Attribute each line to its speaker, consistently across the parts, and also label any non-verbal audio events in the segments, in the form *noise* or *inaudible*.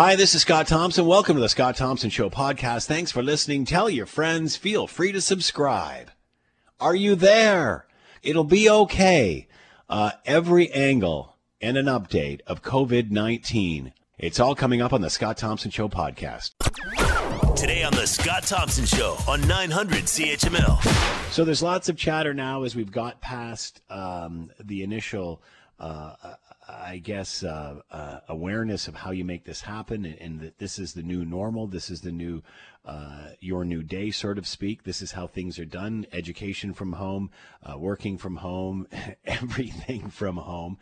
Speaker 1: Hi, this is Scott Thompson. Welcome to the Scott Thompson Show podcast. Thanks for listening. Tell your friends. Feel free to subscribe. Are you there? It'll be okay. Uh, every angle and an update of COVID 19. It's all coming up on the Scott Thompson Show podcast.
Speaker 2: Today on the Scott Thompson Show on 900 CHML.
Speaker 1: So there's lots of chatter now as we've got past um, the initial uh, I guess, uh, uh, awareness of how you make this happen and, and, that this is the new normal. This is the new, uh, your new day, sort of speak. This is how things are done. Education from home, uh, working from home, *laughs* everything from home.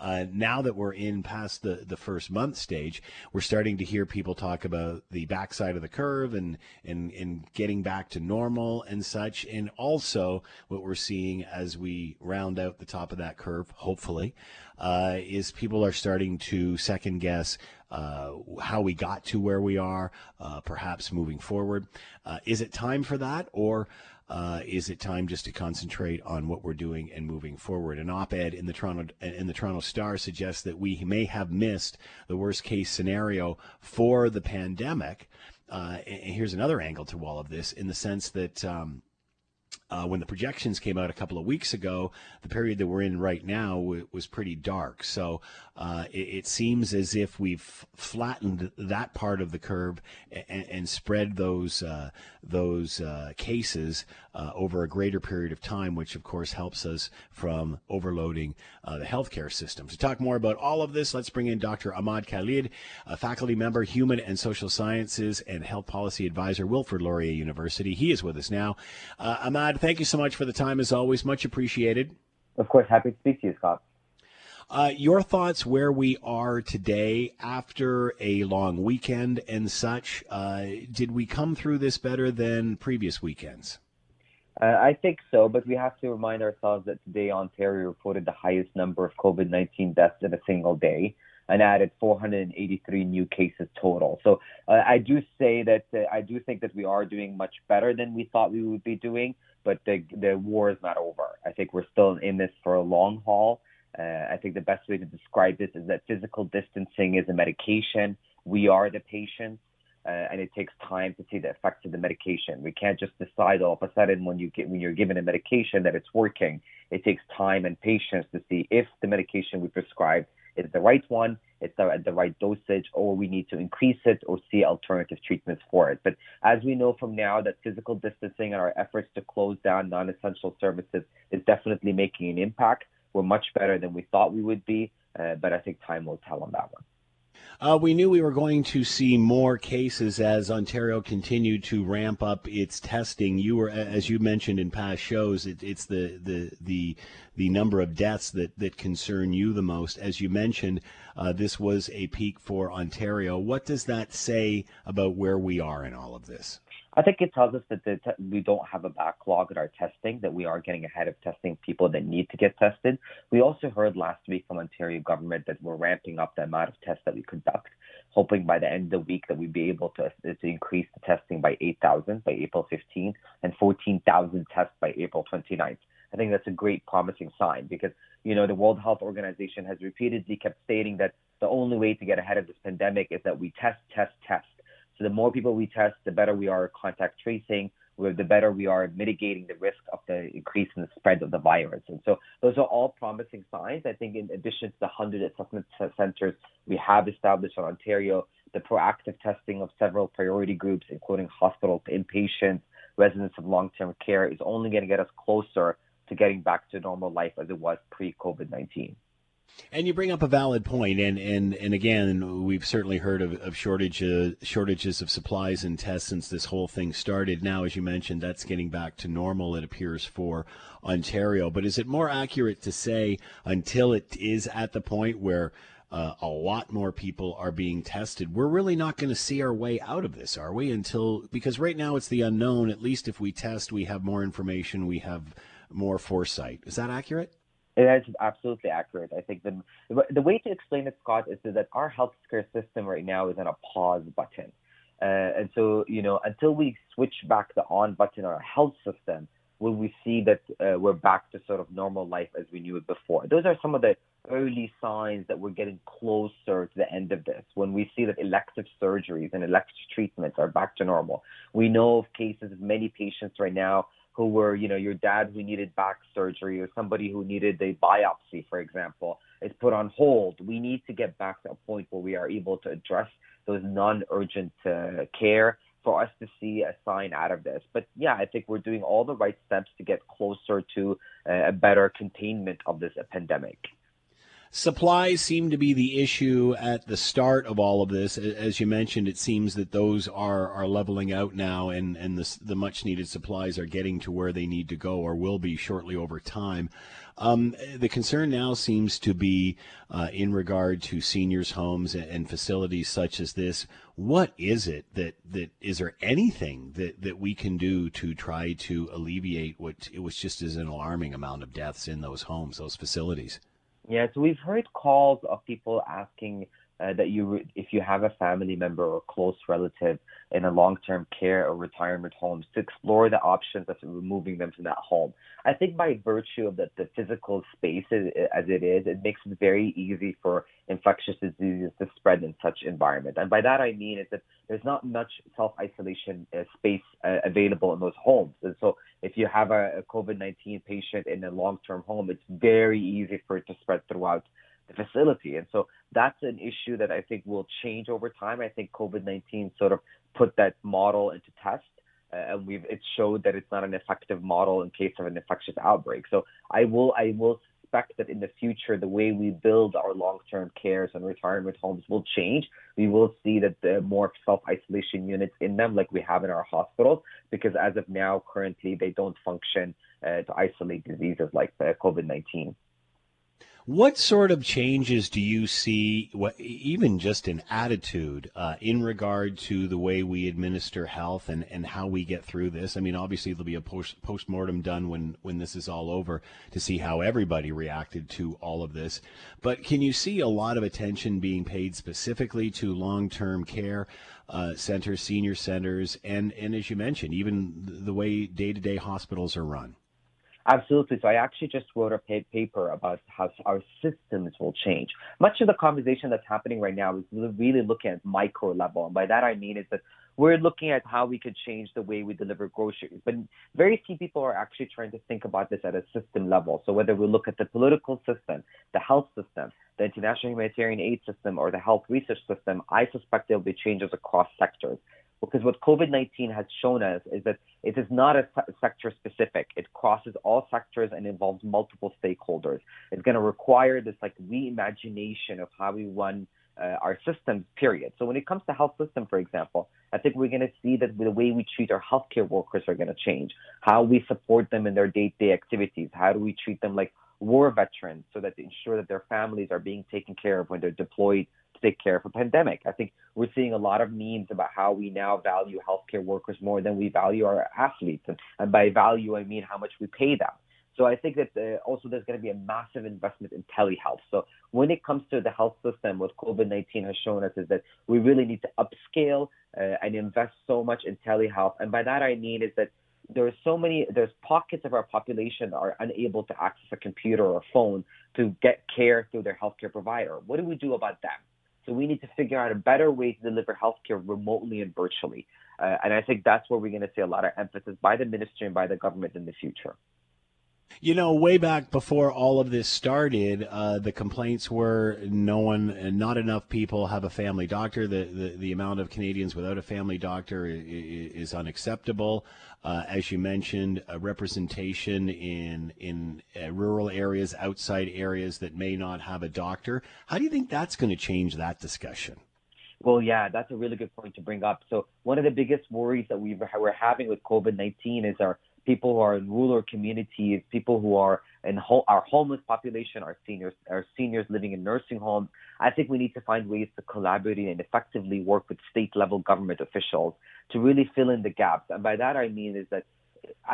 Speaker 1: Uh, now that we're in past the, the first month stage, we're starting to hear people talk about the backside of the curve and, and, and getting back to normal and such. And also, what we're seeing as we round out the top of that curve, hopefully, uh, is people are starting to second guess uh, how we got to where we are, uh, perhaps moving forward. Uh, is it time for that, or uh, is it time just to concentrate on what we're doing and moving forward? An op-ed in the Toronto in the Toronto Star suggests that we may have missed the worst case scenario for the pandemic. Uh, and here's another angle to all of this, in the sense that. Um, uh, when the projections came out a couple of weeks ago, the period that we're in right now w- was pretty dark. So uh, it, it, seems as if we've flattened that part of the curve and, and spread those uh, those uh, cases uh, over a greater period of time, which of course helps us from overloading uh, the healthcare system. To talk more about all of this, let's bring in Dr. Ahmad Khalid, a faculty member, human and social sciences and health policy advisor, Wilfrid Laurier University. He is with us now. Ahmad, thank you so much for the time, as always. Much appreciated.
Speaker 3: Of course, happy to speak to you, Scott.
Speaker 1: Uh, your thoughts where we are today after a long weekend and such. Uh, did we come through this better than previous weekends?
Speaker 3: Uh, I think so, but we have to remind ourselves that today Ontario reported the highest number of COVID 19 deaths in a single day and added 483 new cases total. So uh, I do say that uh, I do think that we are doing much better than we thought we would be doing but the the war is not over. I think we're still in this for a long haul. Uh, I think the best way to describe this is that physical distancing is a medication. We are the patients, uh, and it takes time to see the effects of the medication. We can't just decide all of a sudden when you get when you're given a medication that it's working. It takes time and patience to see if the medication we prescribe is the right one, it's at the right dosage, or we need to increase it or see alternative treatments for it. But as we know from now that physical distancing and our efforts to close down non-essential services is definitely making an impact. We're much better than we thought we would be, uh, but I think time will tell on that one.
Speaker 1: Uh, we knew we were going to see more cases as Ontario continued to ramp up its testing. You were, as you mentioned in past shows, it, it's the, the the the number of deaths that that concern you the most. As you mentioned, uh, this was a peak for Ontario. What does that say about where we are in all of this?
Speaker 3: I think it tells us that te- we don't have a backlog in our testing, that we are getting ahead of testing people that need to get tested. We also heard last week from Ontario government that we're ramping up the amount of tests that we conduct, hoping by the end of the week that we'd be able to, uh, to increase the testing by 8,000 by April 15 and 14,000 tests by April 29th. I think that's a great promising sign because, you know, the World Health Organization has repeatedly kept stating that the only way to get ahead of this pandemic is that we test, test, test so the more people we test, the better we are at contact tracing, the better we are mitigating the risk of the increase in the spread of the virus. And so those are all promising signs. I think in addition to the 100 assessment centers we have established in Ontario, the proactive testing of several priority groups, including hospital inpatients, residents of long-term care, is only going to get us closer to getting back to normal life as it was pre-COVID-19.
Speaker 1: And you bring up a valid point, and and, and again, we've certainly heard of, of uh, shortages of supplies and tests since this whole thing started. Now, as you mentioned, that's getting back to normal. It appears for Ontario, but is it more accurate to say until it is at the point where uh, a lot more people are being tested. We're really not going to see our way out of this, are we? Until because right now it's the unknown. At least if we test, we have more information, we have more foresight. Is that accurate?
Speaker 3: It is absolutely accurate. I think the the way to explain it, Scott, is that our healthcare system right now is on a pause button, uh, and so you know until we switch back the on button on our health system, will we see that uh, we're back to sort of normal life as we knew it before? Those are some of the early signs that we're getting closer to the end of this. When we see that elective surgeries and elective treatments are back to normal, we know of cases of many patients right now who were, you know, your dad who needed back surgery or somebody who needed a biopsy, for example, is put on hold. We need to get back to a point where we are able to address those non-urgent uh, care for us to see a sign out of this. But yeah, I think we're doing all the right steps to get closer to uh, a better containment of this pandemic.
Speaker 1: Supplies seem to be the issue at the start of all of this. As you mentioned, it seems that those are, are leveling out now, and, and the, the much needed supplies are getting to where they need to go or will be shortly over time. Um, the concern now seems to be uh, in regard to seniors' homes and facilities such as this. What is it that, that is there anything that, that we can do to try to alleviate what it was just as an alarming amount of deaths in those homes, those facilities?
Speaker 3: Yeah, so we've heard calls of people asking uh, that you, if you have a family member or close relative in a long-term care or retirement homes, to explore the options of removing them from that home. I think by virtue of the, the physical space as it is, it makes it very easy for infectious diseases to spread in such environment. And by that I mean is that there's not much self-isolation uh, space uh, available in those homes. And so if you have a, a COVID-19 patient in a long-term home, it's very easy for it to spread throughout the facility. And so that's an issue that I think will change over time. I think COVID 19 sort of put that model into test. Uh, and we've it showed that it's not an effective model in case of an infectious outbreak. So I will I will suspect that in the future the way we build our long-term cares and retirement homes will change. We will see that the more self-isolation units in them, like we have in our hospitals, because as of now, currently they don't function uh, to isolate diseases like uh, COVID-19.
Speaker 1: What sort of changes do you see, what, even just in attitude, uh, in regard to the way we administer health and, and how we get through this? I mean, obviously there'll be a post postmortem done when when this is all over to see how everybody reacted to all of this. But can you see a lot of attention being paid specifically to long term care? Uh, centers, senior centers, and, and as you mentioned, even the way day to day hospitals are run.
Speaker 3: Absolutely. So I actually just wrote a paper about how our systems will change. Much of the conversation that's happening right now is really looking at micro level. And by that I mean is that we're looking at how we could change the way we deliver groceries. But very few people are actually trying to think about this at a system level. So whether we look at the political system, the health system, the international humanitarian aid system, or the health research system, I suspect there will be changes across sectors. Because what COVID 19 has shown us is that it is not a sector specific. It crosses all sectors and involves multiple stakeholders. It's going to require this like reimagination of how we run uh, our systems, period. So when it comes to health system, for example, I think we're going to see that the way we treat our healthcare workers are going to change. How we support them in their day-to-day activities. How do we treat them like war veterans so that to ensure that their families are being taken care of when they're deployed take care of a pandemic. I think we're seeing a lot of memes about how we now value healthcare workers more than we value our athletes. And, and by value, I mean how much we pay them. So I think that uh, also there's going to be a massive investment in telehealth. So when it comes to the health system, what COVID-19 has shown us is that we really need to upscale uh, and invest so much in telehealth. And by that I mean is that there are so many there's pockets of our population that are unable to access a computer or a phone to get care through their healthcare provider. What do we do about them? So we need to figure out a better way to deliver healthcare remotely and virtually. Uh, and I think that's where we're going to see a lot of emphasis by the ministry and by the government in the future.
Speaker 1: You know, way back before all of this started, uh, the complaints were no one, and not enough people have a family doctor. The, the, the amount of Canadians without a family doctor is, is unacceptable. Uh, as you mentioned, representation in in uh, rural areas, outside areas that may not have a doctor. How do you think that's going to change that discussion?
Speaker 3: Well, yeah, that's a really good point to bring up. So one of the biggest worries that we we're having with COVID nineteen is our people who are in rural communities, people who are in ho- our homeless population, our seniors, our seniors living in nursing homes. I think we need to find ways to collaborate and effectively work with state level government officials to really fill in the gaps. And by that I mean is that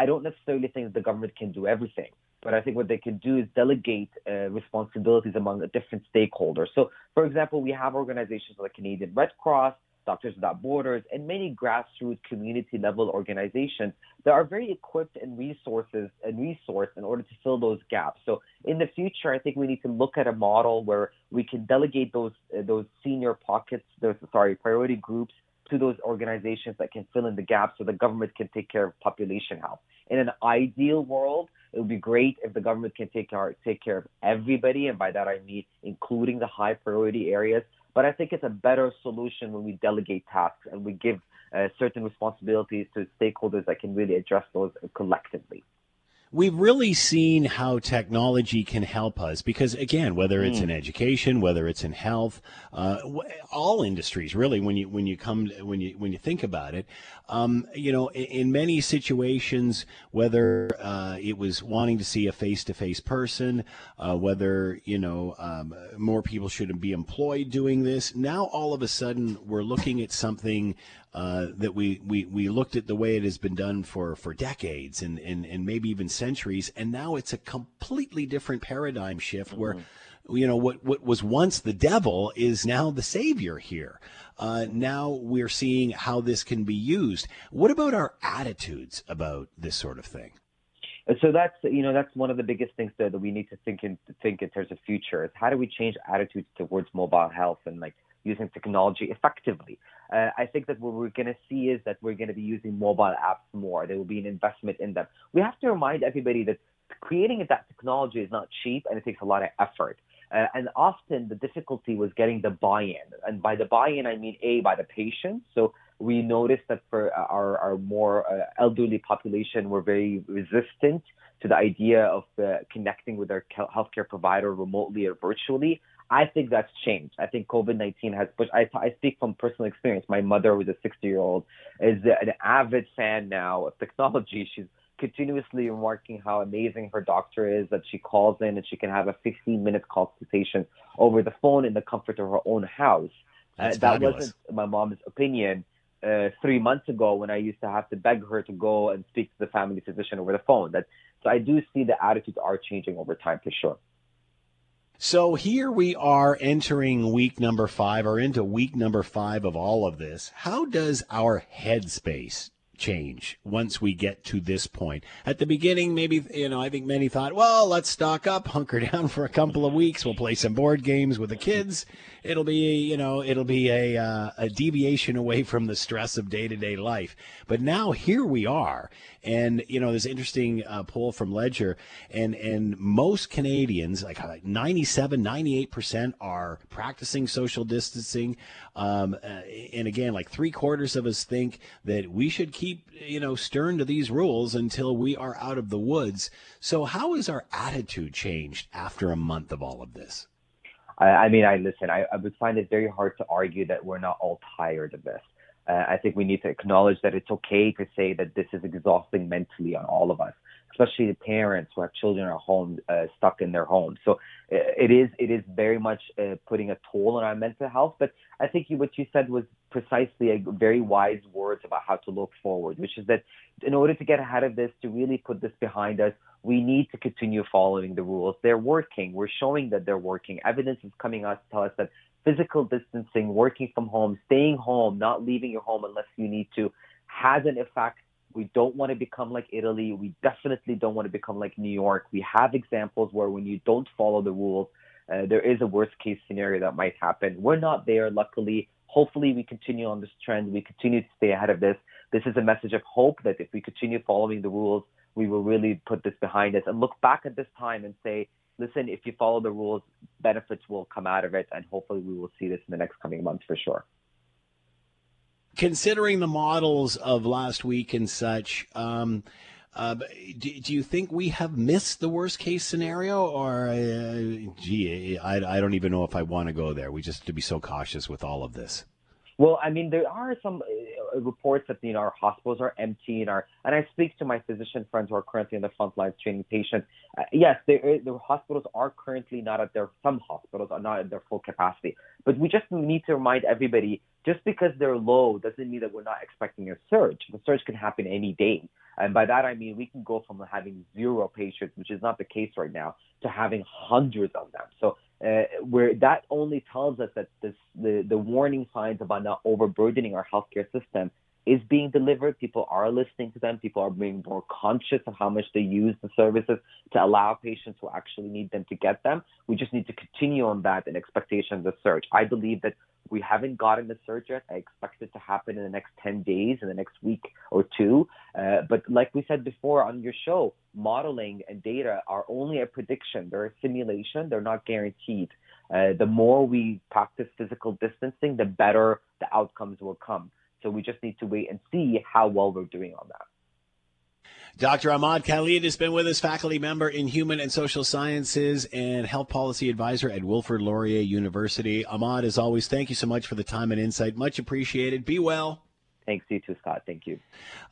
Speaker 3: I don't necessarily think that the government can do everything, but I think what they can do is delegate uh, responsibilities among different stakeholders. So, for example, we have organizations like Canadian Red Cross, Doctors Without Borders, and many grassroots community level organizations that are very equipped and resources and resourced in order to fill those gaps. So in the future, I think we need to look at a model where we can delegate those uh, those senior pockets, those sorry priority groups to those organizations that can fill in the gaps so the government can take care of population health. In an ideal world, it would be great if the government can take care take care of everybody, and by that I mean including the high priority areas. But I think it's a better solution when we delegate tasks and we give uh, certain responsibilities to stakeholders that can really address those collectively
Speaker 1: we've really seen how technology can help us because again whether it's mm. in education whether it's in health uh, all industries really when you when you come when you when you think about it um, you know in, in, many situations whether uh, it was wanting to see a face-to-face person uh, whether you know um, more people should be employed doing this now all of a sudden we're looking at something uh, that we, we, we looked at the way it has been done for, for decades and, and, and maybe even centuries, and now it's a completely different paradigm shift mm-hmm. where you know what what was once the devil is now the savior here. Uh, now we're seeing how this can be used. What about our attitudes about this sort of thing?
Speaker 3: So that's you know that's one of the biggest things that, that we need to think in think in terms of future is how do we change attitudes towards mobile health and like using technology effectively. Uh, I think that what we're going to see is that we're going to be using mobile apps more. There will be an investment in them. We have to remind everybody that creating that technology is not cheap and it takes a lot of effort. Uh, and often the difficulty was getting the buy-in. And by the buy-in, I mean A, by the patient. So we noticed that for our, our more uh, elderly population, we're very resistant to the idea of uh, connecting with their healthcare provider remotely or virtually. I think that's changed. I think COVID 19 has pushed, I, I speak from personal experience. My mother, who's a 60 year old, is an avid fan now of technology. *laughs* She's continuously remarking how amazing her doctor is, that she calls in and she can have a 15 minute consultation over the phone in the comfort of her own house. Uh, that wasn't my mom's opinion uh, three months ago when I used to have to beg her to go and speak to the family physician over the phone. That so I do see the attitudes are changing over time for sure.
Speaker 1: So here we are entering week number five or into week number five of all of this. How does our headspace change once we get to this point. At the beginning, maybe, you know, I think many thought, well, let's stock up, *laughs* hunker down for a couple of weeks. We'll play some board games with the kids. It'll be, you know, it'll be a, uh, a deviation away from the stress of day to day life. But now here we are. And, you know, there's interesting uh, poll from Leger and, and most Canadians, like 97, 98% are practicing social distancing. Um, uh, and again, like three quarters of us think that we should keep keep, you know, stern to these rules until we are out of the woods. So, how has our attitude changed after a month of all of this?
Speaker 3: I, I mean, I listen. I, I would find it very hard to argue that we're not all tired of this. Uh, I think we need to acknowledge that it's okay to say that this is exhausting mentally on all of us, especially the parents who have children at home uh, stuck in their homes. So it is it is very much uh, putting a toll on our mental health. But I think what you said was precisely a very wise words about how to look forward, which is that in order to get ahead of this, to really put this behind us, we need to continue following the rules. They're working. We're showing that they're working. Evidence is coming out to tell us that physical distancing, working from home, staying home, not leaving your home unless you need to, has an effect. We don't want to become like Italy. We definitely don't want to become like New York. We have examples where when you don't follow the rules, uh, there is a worst case scenario that might happen. We're not there, luckily. Hopefully, we continue on this trend. We continue to stay ahead of this. This is a message of hope that if we continue following the rules, we will really put this behind us and look back at this time and say, listen, if you follow the rules, benefits will come out of it, and hopefully we will see this in the next coming months for sure.
Speaker 1: Considering the models of last week and such, um, uh, do, do, you think we have missed the worst case scenario, or uh, gee, I, I don't even know if I want to go there. We just have to be so cautious with all of this.
Speaker 3: Well, I mean, there are some uh, reports that you know our hospitals are empty, and our and I speak to my physician friends who are currently in the front lines training patients. Uh, yes, there, the hospitals are currently not at their some hospitals are not at their full capacity, but we just need to remind everybody just because they're low doesn't mean that we're not expecting a surge. The surge can happen any day, and by that I mean we can go from having zero patients, which is not the case right now, to having hundreds of them. So uh, where that only tells us that this, the, the warning signs about not overburdening our healthcare system is being delivered. People are listening to them. People are being more conscious of how much they use the services to allow patients who actually need them to get them. We just need to continue on that in expectation of surge. I believe that we haven't gotten the surge yet. I expect it to happen in the next 10 days, in the next week or two. Uh, but like we said before on your show, modeling and data are only a prediction. They're a simulation. They're not guaranteed. Uh, the more we practice physical distancing, the better the outcomes will come. So we just need to wait and see how well we're doing on that.
Speaker 1: Dr. Ahmad Khalid has been with us, faculty member in Human and Social Sciences and Health Policy Advisor at Wilfrid Laurier University. Ahmad, as always, thank you so much for the time and insight. Much appreciated. Be well.
Speaker 3: Thanks, you too, Scott. Thank you.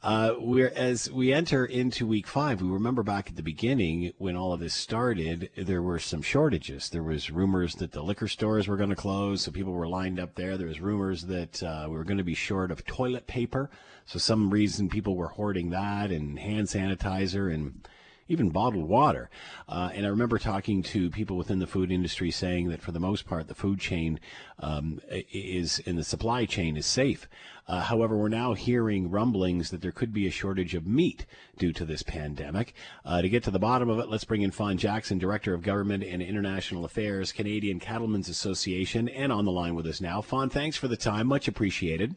Speaker 1: Uh, we're as we enter into week five. We remember back at the beginning when all of this started, there were some shortages. There was rumors that the liquor stores were going to close, so people were lined up there. There was rumors that uh, we were going to be short of toilet paper, so some reason people were hoarding that and hand sanitizer and even bottled water. Uh, and I remember talking to people within the food industry saying that for the most part, the food chain um, is in the supply chain is safe. Uh, however, we're now hearing rumblings that there could be a shortage of meat due to this pandemic. Uh, to get to the bottom of it, let's bring in Fawn Jackson, Director of Government and International Affairs, Canadian Cattlemen's Association, and on the line with us now. Fawn, thanks for the time. Much appreciated.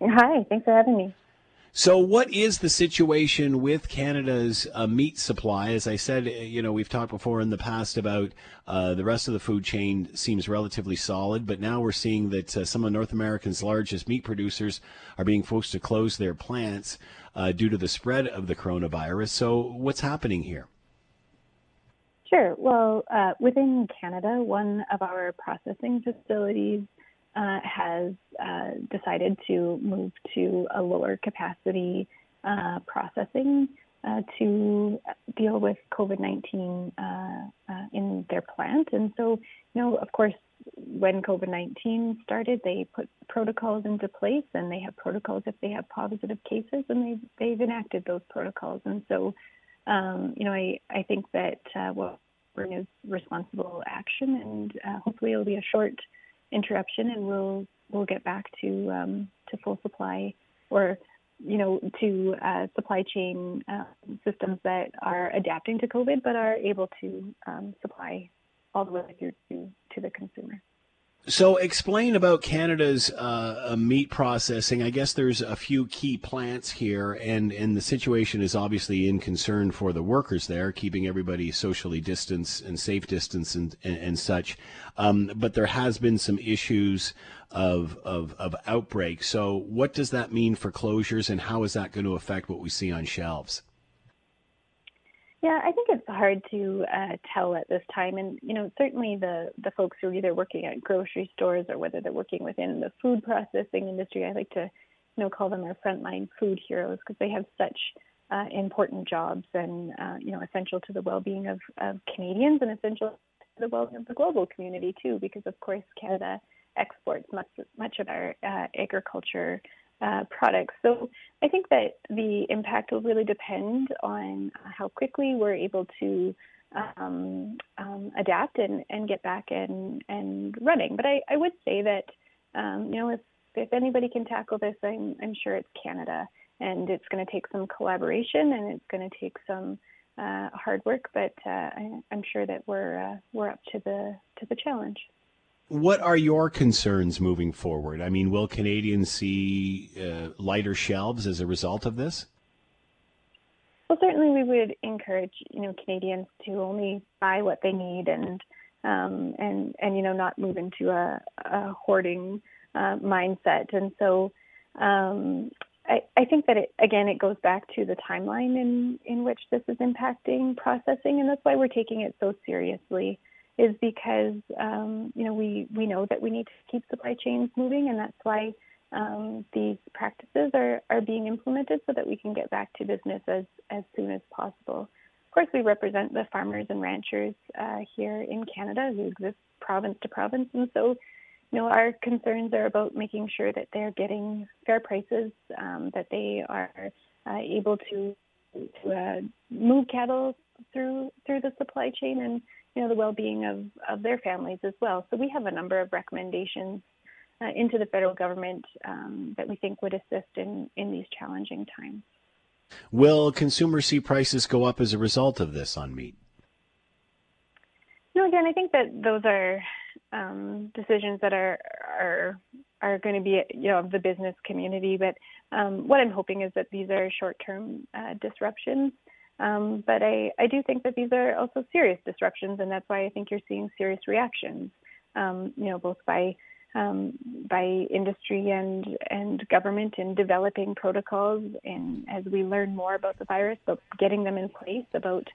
Speaker 4: Hi, thanks for having me.
Speaker 1: So, what is the situation with Canada's uh, meat supply? As I said, uh, you know, we've talked before in the past about uh, the rest of the food chain seems relatively solid, but now we're seeing that uh, some of North America's largest meat producers are being forced to close their plants uh, due to the spread of the coronavirus. So, what's happening here?
Speaker 4: Sure. Well, uh, within Canada, one of our processing facilities uh, has uh, decided to move to a lower capacity uh, processing uh, to deal with COVID 19 uh, uh, in their plant. And so, you know, of course, when COVID 19 started, they put protocols into place and they have protocols if they have positive cases, and they've, they've enacted those protocols. And so, um, you know, I, I think that what we're is responsible action, and hopefully it'll be a short interruption, and we'll we'll get back to um, to full supply or you know to uh, supply chain uh, systems that are adapting to COVID but are able to um, supply all the way through to, to the consumer.
Speaker 1: So, explain about Canada's uh, meat processing. I guess there's a few key plants here, and, and the situation is obviously in concern for the workers there, keeping everybody socially distanced and safe distance and, and, and such. Um, but there has been some issues of, of, of outbreak. So, what does that mean for closures, and how is that going to affect what we see on shelves?
Speaker 4: Yeah, I think it's hard to uh, tell at this time, and you know, certainly the the folks who are either working at grocery stores or whether they're working within the food processing industry, I like to, you know, call them our frontline food heroes because they have such uh, important jobs and uh, you know essential to the well-being of, of Canadians and essential to the well-being of the global community too, because of course Canada exports much much of our uh, agriculture uh, products. So I think that the impact will really depend on how quickly we're able to um, um, adapt and, and get back and, and running. But I, I would say that, um, you know, if, if anybody can tackle this, I'm, I'm sure it's Canada. And it's going to take some collaboration and it's going to take some uh, hard work, but uh, I, am sure that we're uh, we're up to the to the challenge.
Speaker 1: What are your concerns moving forward? I mean, will Canadians see uh, lighter shelves as a result of this?
Speaker 4: Well, certainly we would encourage you know Canadians to only buy what they need and um, and and you know not move into a, a hoarding uh, mindset. And so um, I, I think that it, again it goes back to the timeline in in which this is impacting processing, and that's why we're taking it so seriously is because um, you know we we know that we need to keep supply chains moving, and that's why um, these practices are are being implemented so that we can get back to business as as soon as possible. Of course, we represent the farmers and ranchers uh, here in Canada who exist province to province, and so you know our concerns are about making sure that they're getting fair prices, um, that they are uh, able to to uh, move cattle through through the supply chain and you know the well-being of of their families as well. So we have a number of recommendations uh, into the federal government um, that we think would assist in in these challenging times.
Speaker 1: Will consumers see prices go up as a result of this on meat?
Speaker 4: No, again, I think that those are um, decisions that are are are going to be you know of the business community. But um, what I'm hoping is that these are short-term uh, disruptions. Um, but I, I do think that these are also serious disruptions, and that's why I think you're seeing serious reactions. Um, you know, both by um, by industry and and government in developing protocols, and as we learn more about the virus, but getting them in place, about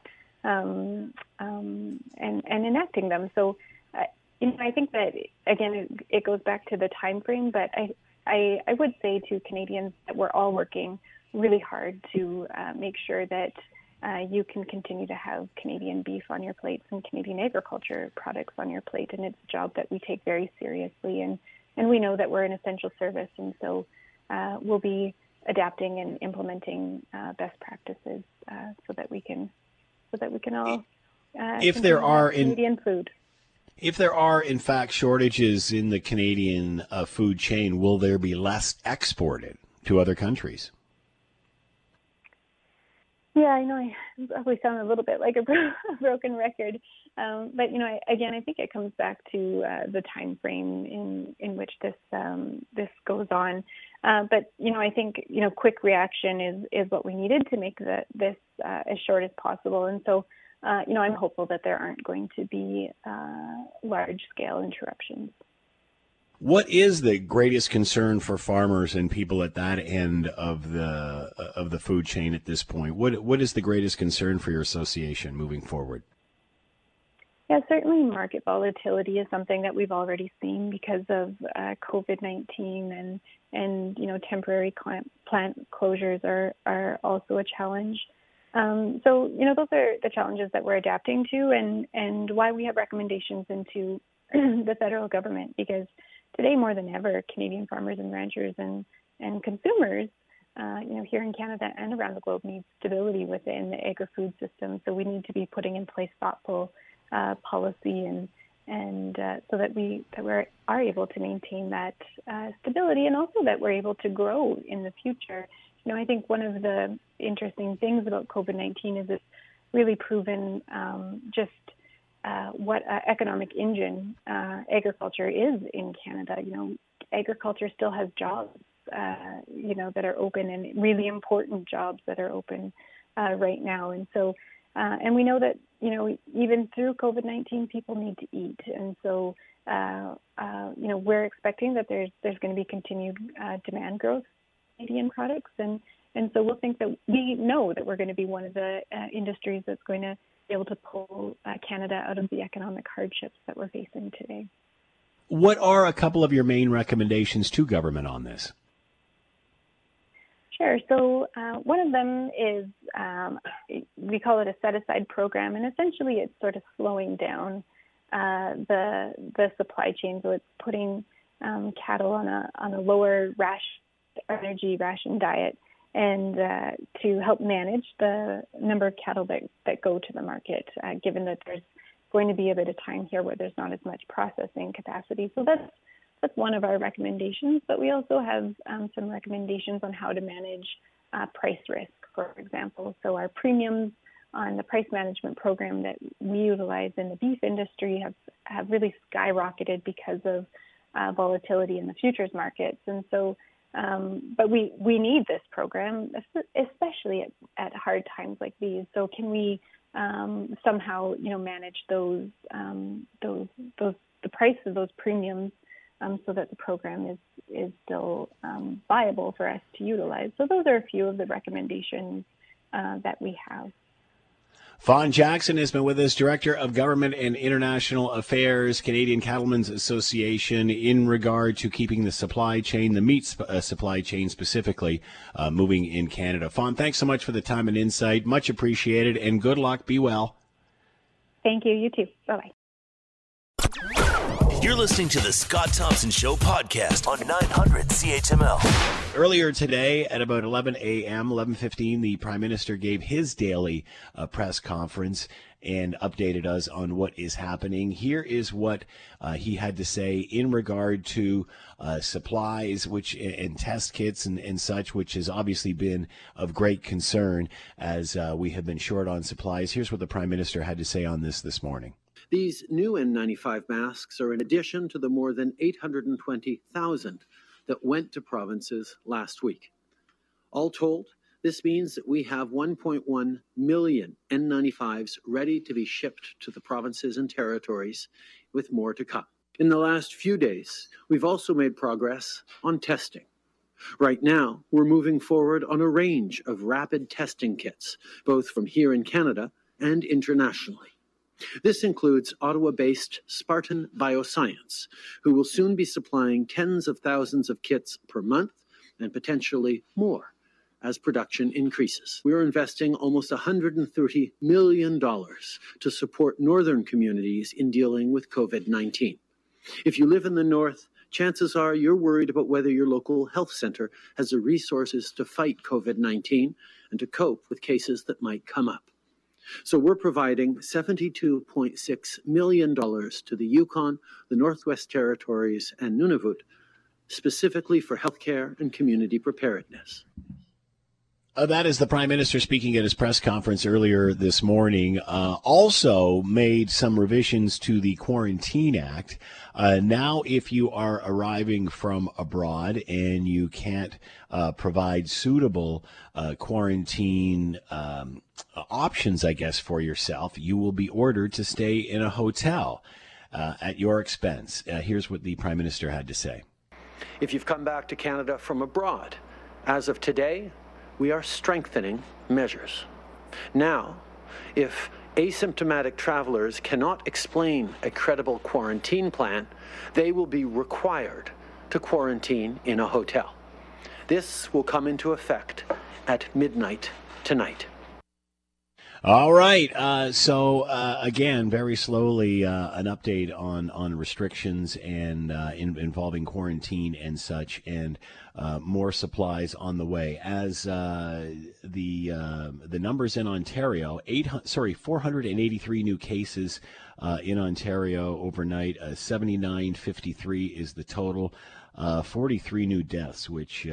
Speaker 4: um, um, and and enacting them. So, uh, you know, I think that again, it, it goes back to the time frame. But I, I I would say to Canadians that we're all working really hard to uh, make sure that uh, you can continue to have Canadian beef on your plates and Canadian agriculture products on your plate. And it's a job that we take very seriously. And, and we know that we're an essential service. And so uh, we'll be adapting and implementing uh, best practices uh, so that we can so that we can all uh,
Speaker 1: if there are
Speaker 4: Canadian in, food.
Speaker 1: If there are in fact shortages in the Canadian uh, food chain, will there be less exported to other countries?
Speaker 4: Yeah, I know I *laughs* probably sound a little bit like a, bro- *laughs* a broken record, um, but you know, I, again, I think it comes back to uh, the time frame in in which this um, this goes on. Uh, but you know, I think you know, quick reaction is is what we needed to make the, this uh, as short as possible. And so, uh, you know, I'm hopeful that there aren't going to be uh, large scale interruptions.
Speaker 1: What is the greatest concern for farmers and people at that end of the of the food chain at this point? What what is the greatest concern for your association moving forward?
Speaker 4: Yeah, certainly market volatility is something that we've already seen because of uh, COVID-19 and and you know temporary plant closures are are also a challenge. Um, so you know those are the challenges that we're adapting to and and why we have recommendations into *clears throat* the federal government because today more than ever, Canadian farmers and ranchers and, and consumers, uh, you know, here in Canada and around the globe need stability within the agri-food system. So we need to be putting in place thoughtful uh, policy and and uh, so that we that we are able to maintain that uh, stability and also that we're able to grow in the future. You know, I think one of the interesting things about COVID-19 is it's really proven um, just uh, what uh, economic engine uh, agriculture is in Canada. You know, agriculture still has jobs, uh, you know, that are open and really important jobs that are open uh, right now. And so, and we know that you know even through COVID-19, people need to eat, and so you know we're expecting that there's there's going to be continued demand growth Canadian products and and so we'll think that we know that we're going to be one of the industries that's going to able to pull uh, Canada out of the economic hardships that we're facing today.
Speaker 1: What are a couple of your main recommendations to government on this?
Speaker 4: Sure. So uh, one of them is um, we call it a set aside program, and essentially it's sort of slowing down uh, the the supply chain. So it's putting um, cattle on a on a lower ration energy ration diet and uh, to help manage the number of cattle that, that go to the market, uh, given that there's going to be a bit of time here where there's not as much processing capacity. So that's that's one of our recommendations. But we also have um, some recommendations on how to manage uh, price risk, for example. So our premiums on the price management program that we utilize in the beef industry have have really skyrocketed because of uh, volatility in the futures markets, and so um, but we, we need this program, especially at, at hard times like these. So can we um, somehow, you know, manage those um, those those the price of those premiums um, so that the program is is still um, viable for us to utilize. So those are a few of the recommendations uh, that we have.
Speaker 1: Fawn Jackson has been with us, Director of Government and International Affairs, Canadian Cattlemen's Association, in regard to keeping the supply chain, the meat sp- uh, supply chain specifically, uh, moving in Canada. Fawn, thanks so much for the time and insight. Much appreciated, and good luck. Be well.
Speaker 4: Thank you. You too. Bye bye.
Speaker 2: You're listening to the Scott Thompson Show podcast on 900 CHML.
Speaker 1: Earlier today at about 11 a.m., 11:15, the Prime Minister gave his daily uh, press conference and updated us on what is happening. Here is what uh, he had to say in regard to uh, supplies, which and test kits and, and such, which has obviously been of great concern as uh, we have been short on supplies. Here's what the Prime Minister had to say on this this morning.
Speaker 5: These new N95 masks are in addition to the more than 820,000 that went to provinces last week. All told, this means that we have 1.1 million N95s ready to be shipped to the provinces and territories, with more to come. In the last few days, we've also made progress on testing. Right now, we're moving forward on a range of rapid testing kits, both from here in Canada and internationally. This includes Ottawa based Spartan Bioscience, who will soon be supplying tens of thousands of kits per month and potentially more as production increases. We are investing almost $130 million to support northern communities in dealing with COVID 19. If you live in the north, chances are you're worried about whether your local health center has the resources to fight COVID 19 and to cope with cases that might come up. So we're providing $72.6 million to the Yukon, the Northwest Territories, and Nunavut, specifically for healthcare and community preparedness.
Speaker 1: Uh, that is the Prime Minister speaking at his press conference earlier this morning. Uh, also made some revisions to the Quarantine Act. Uh, now, if you are arriving from abroad and you can't uh, provide suitable uh, quarantine um, options, I guess, for yourself, you will be ordered to stay in a hotel uh, at your expense. here's what the Prime Minister had to say.
Speaker 5: If you've come back to Canada from abroad, as of today, we are strengthening measures. Now, if asymptomatic travelers cannot explain a credible quarantine plan, they will be required to quarantine in a hotel. This will come into effect at midnight tonight.
Speaker 1: All right. Uh, so uh, again, very slowly, uh, an update on on restrictions and uh, in, involving quarantine and such, and uh, more supplies on the way. As uh, the the numbers in Ontario, eight sorry, 483 new cases in Ontario overnight. 7953 is the total. 43 new deaths, which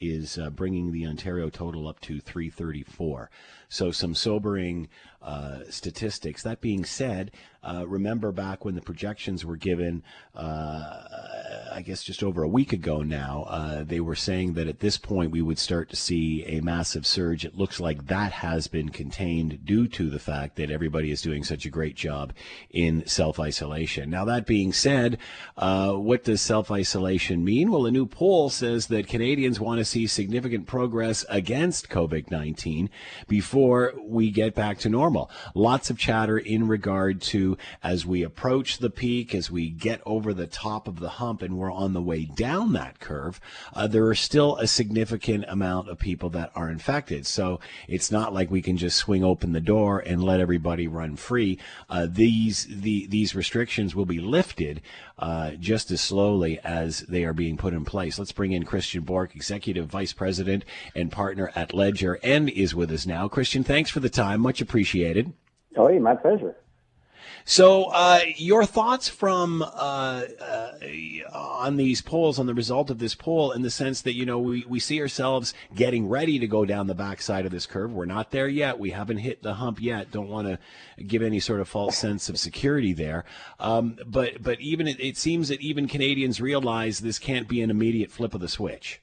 Speaker 1: is uh, bringing the Ontario total up to 334. So, some sobering uh, statistics. That being said, uh, remember back when the projections were given, uh, I guess just over a week ago now, uh, they were saying that at this point we would start to see a massive surge. It looks like that has been contained due to the fact that everybody is doing such a great job in self isolation. Now, that being said, uh, what does self isolation mean? Well, a new poll says that Canadians want to see significant progress against COVID 19 before we get back to normal. Lots of chatter in regard to as we approach the peak, as we get over the top of the hump and we're on the way down that curve, uh, there are still a significant amount of people that are infected. So it's not like we can just swing open the door and let everybody run free. Uh, these the, these restrictions will be lifted uh, just as slowly as they are being put in place. Let's bring in Christian Bourque, Executive Vice President and Partner at Leger, and is with us now. Christian, thanks for the time. Much appreciated.
Speaker 6: Oh, my pleasure.
Speaker 1: So, uh, your thoughts from uh, uh, on these polls, on the result of this poll, in the sense that you know we, we see ourselves getting ready to go down the backside of this curve. We're not there yet. We haven't hit the hump yet. Don't want to give any sort of false sense of security there. Um, but but even it, it seems that even Canadians realize this can't be an immediate flip of the switch.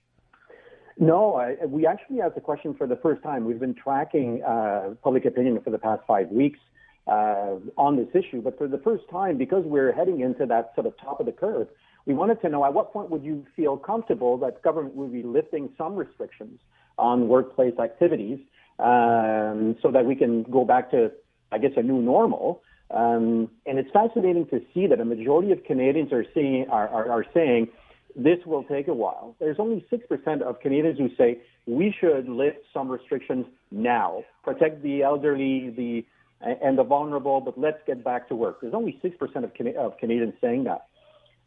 Speaker 6: No, I, we actually asked the question for the first time. We've been tracking uh, public opinion for the past five weeks uh, on this issue. But for the first time, because we're heading into that sort of top of the curve, we wanted to know at what point would you feel comfortable that government would be lifting some restrictions on workplace activities um, so that we can go back to, I guess, a new normal. Um, and it's fascinating to see that a majority of Canadians are, seeing, are, are, are saying this will take a while. There's only 6% of Canadians who say we should lift some restrictions now, protect the elderly, the and the vulnerable, but let's get back to work. There's only 6% of, Can- of Canadians saying that.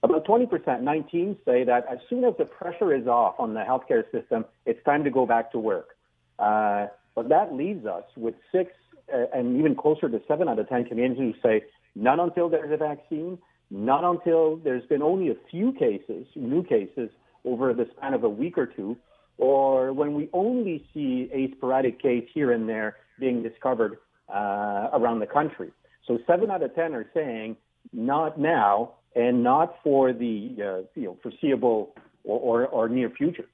Speaker 6: About 20%, 19 say that as soon as the pressure is off on the healthcare system, it's time to go back to work. Uh, but that leaves us with six uh, and even closer to seven out of 10 Canadians who say not until there's a vaccine, not until there's been only a few cases, new cases, over the span of a week or two, or when we only see a sporadic case here and there being discovered uh, around the country. So seven out of 10 are saying not now and not for the uh, you know, foreseeable or, or, or near future.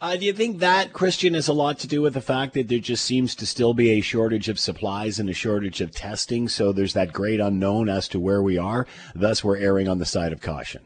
Speaker 1: Uh, do you think that, Christian, has a lot to do with the fact that there just seems to still be a shortage of supplies and a shortage of testing? So there's that great unknown as to where we are. Thus, we're erring on the side of caution.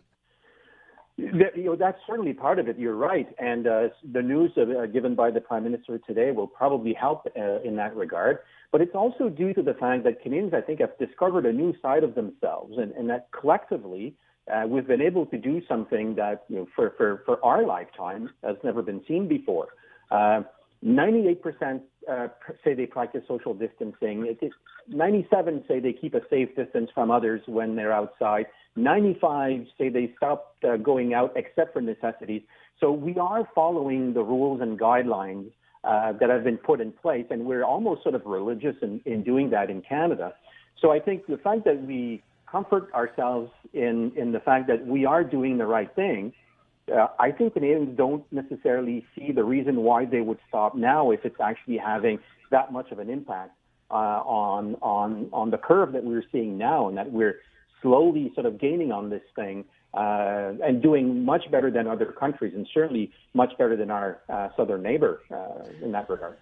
Speaker 6: That, you know, that's certainly part of it. You're right, and uh, the news uh, given by the Prime Minister today will probably help uh, in that regard. But it's also due to the fact that Canadians, I think, have discovered a new side of themselves, and, and that collectively uh, we've been able to do something that, you know, for, for, for our lifetime has never been seen before. Uh, 98% uh, say they practice social distancing. It, it, 97 say they keep a safe distance from others when they're outside. 95 say they stopped uh, going out except for necessities. So we are following the rules and guidelines uh, that have been put in place, and we're almost sort of religious in, in doing that in Canada. So I think the fact that we comfort ourselves in, in the fact that we are doing the right thing, uh, I think Canadians don't necessarily see the reason why they would stop now if it's actually having that much of an impact uh, on on on the curve that we're seeing now, and that we're slowly sort of gaining on this thing uh, and doing much better than other countries, and certainly much better than our uh, southern neighbor uh, in that regard.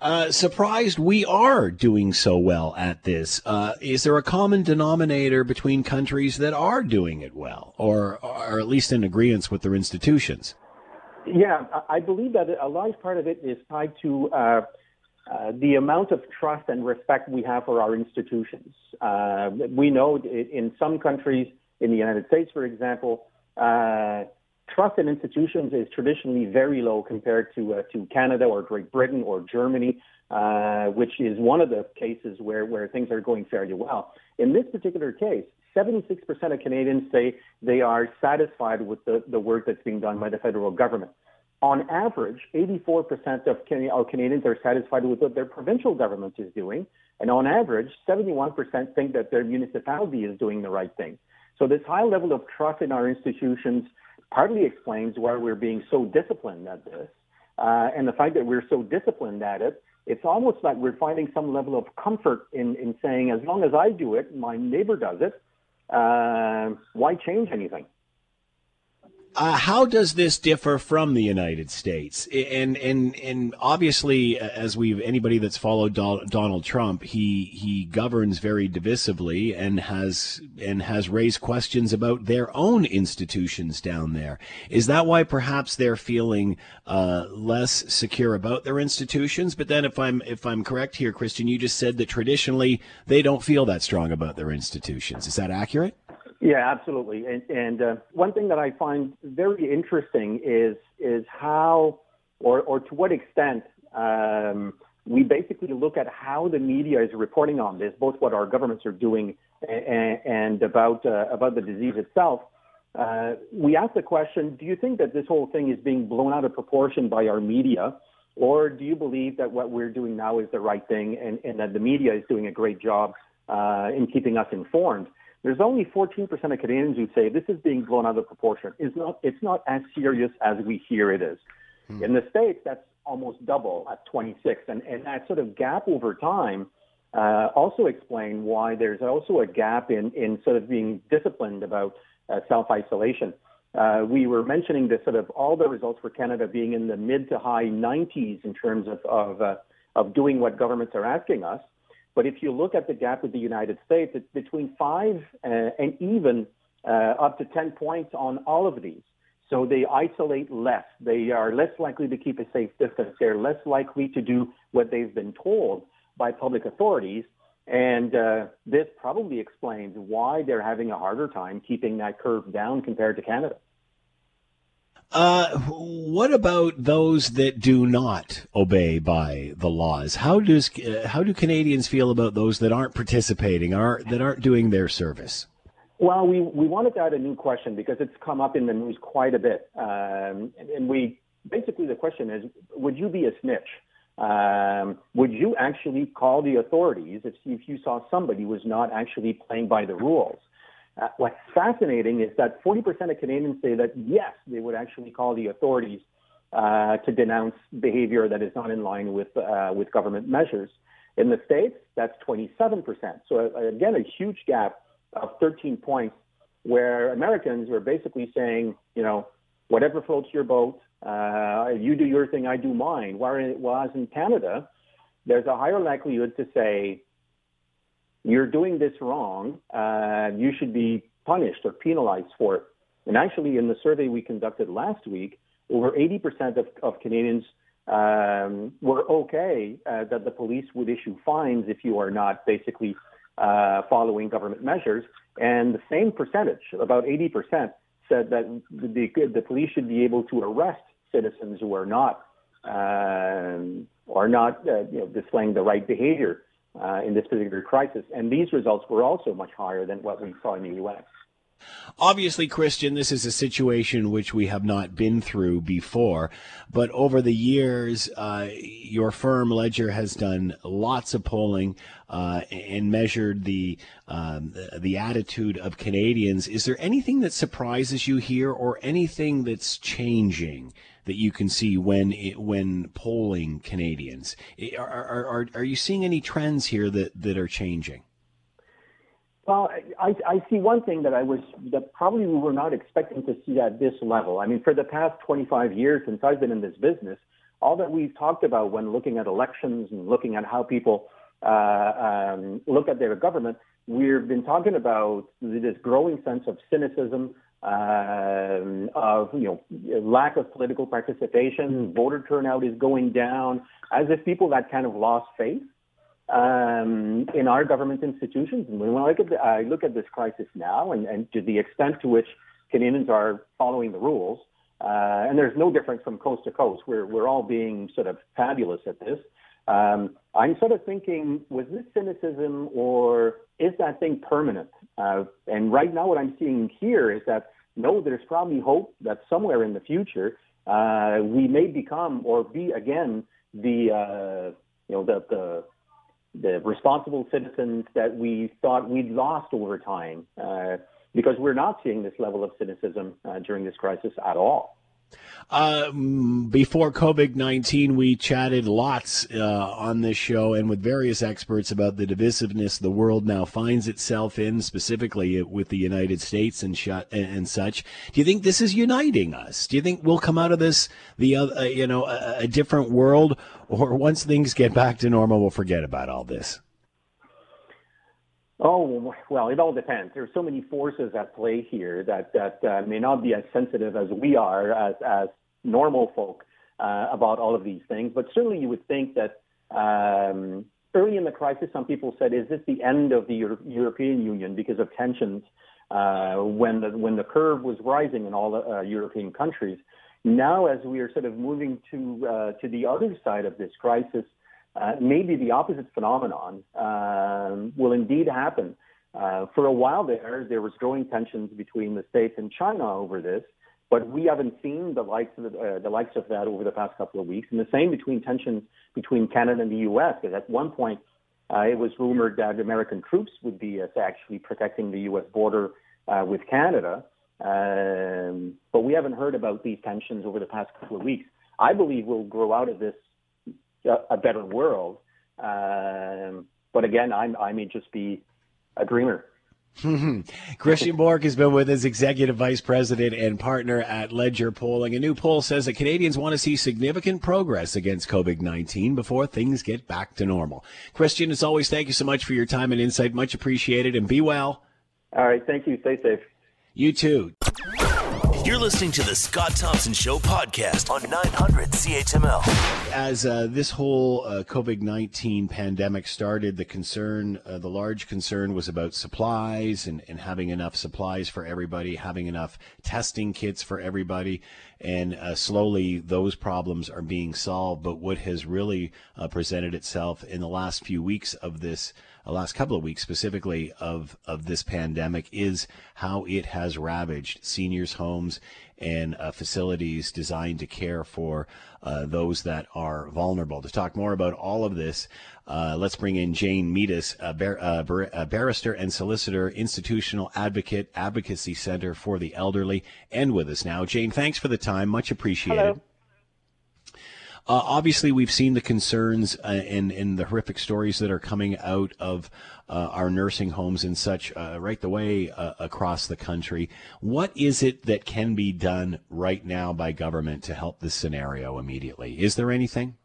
Speaker 1: Uh, surprised we are doing so well at this. Uh, is there a common denominator between countries that are doing it well, or are at least in agreement with their institutions?
Speaker 6: Yeah, I believe that a large part of it is tied to uh, the amount of trust and respect we have for our institutions. Uh, we know in some countries, in the United States, for example, uh, trust in institutions is traditionally very low compared to uh, to Canada or Great Britain or Germany, uh, which is one of the cases where where things are going fairly well. In this particular case, 76% of Canadians say they are satisfied with the, the work that's being done by the federal government. On average, 84% of Canadians are satisfied with what their provincial government is doing. And on average, 71% think that their municipality is doing the right thing. So this high level of trust in our institutions partly explains why we're being so disciplined at this. Uh, and the fact that we're so disciplined at it, it's almost like we're finding some level of comfort in, in saying, as long as I do it, my neighbor does it, uh, why change anything?
Speaker 1: Uh, how does this differ from the United States? And and and obviously, as we've anybody that's followed Donald Trump, he he governs very divisively and has and has raised questions about their own institutions down there. Is that why perhaps they're feeling uh, less secure about their institutions? But then, if I'm if I'm correct here, Christian, you just said that traditionally they don't feel that strong about their institutions. Is that accurate?
Speaker 6: Yeah, absolutely. And, and uh, one thing that I find very interesting is is how or or to what extent um, we basically look at how the media is reporting on this, both what our governments are doing and, and about uh, about the disease itself. Uh, we ask the question: Do you think that this whole thing is being blown out of proportion by our media, or do you believe that what we're doing now is the right thing, and, and that the media is doing a great job uh, in keeping us informed? There's only 14% of Canadians who say this is being blown out of proportion. It's not, it's not as serious as we hear it is. Hmm. In the States, that's almost double at 26. And, and that sort of gap over time uh, also explain why there's also a gap in, in sort of being disciplined about uh, self-isolation. Uh, we were mentioning this sort of all the results for Canada being in the mid to high 90s in terms of, of, uh, of doing what governments are asking us. But if you look at the gap with the United States, it's between five uh, and even uh, up to 10 points on all of these. So they isolate less. They are less likely to keep a safe distance. They're less likely to do what they've been told by public authorities. And uh, this probably explains why they're having a harder time keeping that curve down compared to Canada.
Speaker 1: Uh, what about those that do not obey by the laws? How does uh, how do Canadians feel about those that aren't participating, are that aren't doing their service?
Speaker 6: Well, we, we wanted to add a new question because it's come up in the news quite a bit, um, and, and we basically the question is: Would you be a snitch? Um, would you actually call the authorities if, if you saw somebody was not actually playing by the rules? Uh, what's fascinating is that 40% of Canadians say that yes, they would actually call the authorities uh, to denounce behavior that is not in line with uh, with government measures. In the states, that's 27%. So uh, again, a huge gap of 13 points, where Americans are basically saying, you know, whatever floats your boat, uh, you do your thing, I do mine. Whereas in Canada, there's a higher likelihood to say, you're doing this wrong, uh, you should be punished or penalized for it. And actually, in the survey we conducted last week, over 80% of, of Canadians um, were okay uh, that the police would issue fines if you are not basically uh, following government measures. And the same percentage, about 80%, said that the, the police should be able to arrest citizens who are not um, are not uh, you know, displaying the right behavior Uh, in this particular crisis. And these results were also much higher than what we saw in the U.S.
Speaker 1: Obviously, Christian, this is a situation which we have not been through before. But over the years, uh, your firm Leger has done lots of polling uh, and measured the um, the attitude of Canadians. Is there anything that surprises you here, or anything that's changing that you can see when when polling Canadians? Are, are, are, are you seeing any trends here that, that are changing?
Speaker 6: Well, I, I see one thing that I was that probably we were not expecting to see at this level. I mean, for the past 25 years since I've been in this business, all that we've talked about when looking at elections and looking at how people uh, um, look at their government, we've been talking about this growing sense of cynicism, um, of you know lack of political participation. Voter turnout is going down, as if people that kind of lost faith um, in our government institutions. And when I look at, the, I look at this crisis now and, and to the extent to which Canadians are following the rules, uh, and there's no difference from coast to coast. We're, we're all being sort of fabulous at this. Um, I'm sort of thinking, was this cynicism or is that thing permanent? Uh, and right now, what I'm seeing here is that no, there's probably hope that somewhere in the future uh, we may become or be again the uh, you know the the the responsible citizens that we thought we'd lost over time, uh, because we're not seeing this level of cynicism uh, during this crisis at all.
Speaker 1: Uh, before COVID 19, we chatted lots uh, on this show and with various experts about the divisiveness the world now finds itself in, specifically with the United States and, sh- and such. Do you think this is uniting us? Do you think we'll come out of this, the uh, you know, a, a different world, or once things get back to normal, we'll forget about all this?
Speaker 6: Oh well, it all depends. There's so many forces at play here that that uh, may not be as sensitive as we are as as normal folk uh, about all of these things. But certainly, you would think that um, early in the crisis, some people said, "Is this the end of the Euro- European Union because of tensions uh, when the when the curve was rising in all uh, European countries?" Now, as we are sort of moving to uh, to the other side of this crisis uh, maybe the opposite phenomenon um, will indeed happen. Uh, for a while there, there was growing tensions between the states and China over this, but we haven't seen the likes of the, uh, the likes of that over the past couple of weeks. And the same between tensions between Canada and the U.S. Because at one point, uh, it was rumored that American troops would be uh, actually protecting the U.S. border uh, with Canada, um, but we haven't heard about these tensions over the past couple of weeks. I believe we'll grow out of this a, better world. Um, but again, I'm, I may just be a dreamer. *laughs*
Speaker 1: Christian Bourque has been with us, Executive Vice President and partner at Leger Polling. A new poll says that Canadians want to see significant progress against COVID 19 before things get back to normal. Christian, as always, thank you so much for your time and insight. Much appreciated, and be well.
Speaker 6: All right. Thank you. Stay safe.
Speaker 1: You too.
Speaker 2: You're listening to the Scott Thompson Show podcast on 900 CHML.
Speaker 1: As uh, this whole uh, COVID 19 pandemic started, the concern, uh, the large concern was about supplies and, and having enough supplies for everybody, having enough testing kits for everybody. And uh, slowly those problems are being solved. But what has really uh, presented itself in the last few weeks of this, the last couple of weeks specifically of of this pandemic, is how it has ravaged seniors' homes and uh, facilities designed to care for uh, those that are vulnerable. To talk more about all of this, uh, let's bring in Jane Meadus, a, bar- a, bar- a, barrister and solicitor, institutional advocate, advocacy center for the elderly, and with us now. Jane, thanks for the time. Much appreciated.
Speaker 7: Hello.
Speaker 1: Uh, obviously, we've seen the concerns uh, and, and the horrific stories that are coming out of our nursing homes and such uh, right the way uh, across the country. What is it that can be done right now by government to help this scenario immediately? Is there anything?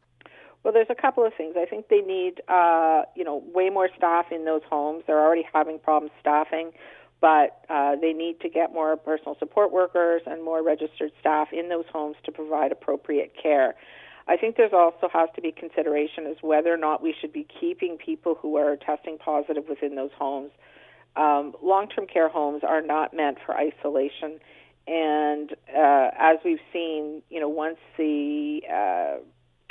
Speaker 7: Well, there's a couple of things. I think they need, uh, you know, way more staff in those homes. They're already having problems staffing, but they need to get more personal support workers and more registered staff in those homes to provide appropriate care. I think there's also has to be consideration as whether or not we should be keeping people who are testing positive within those homes. Um, long-term care homes are not meant for isolation, and uh, as we've seen, you know, once the uh,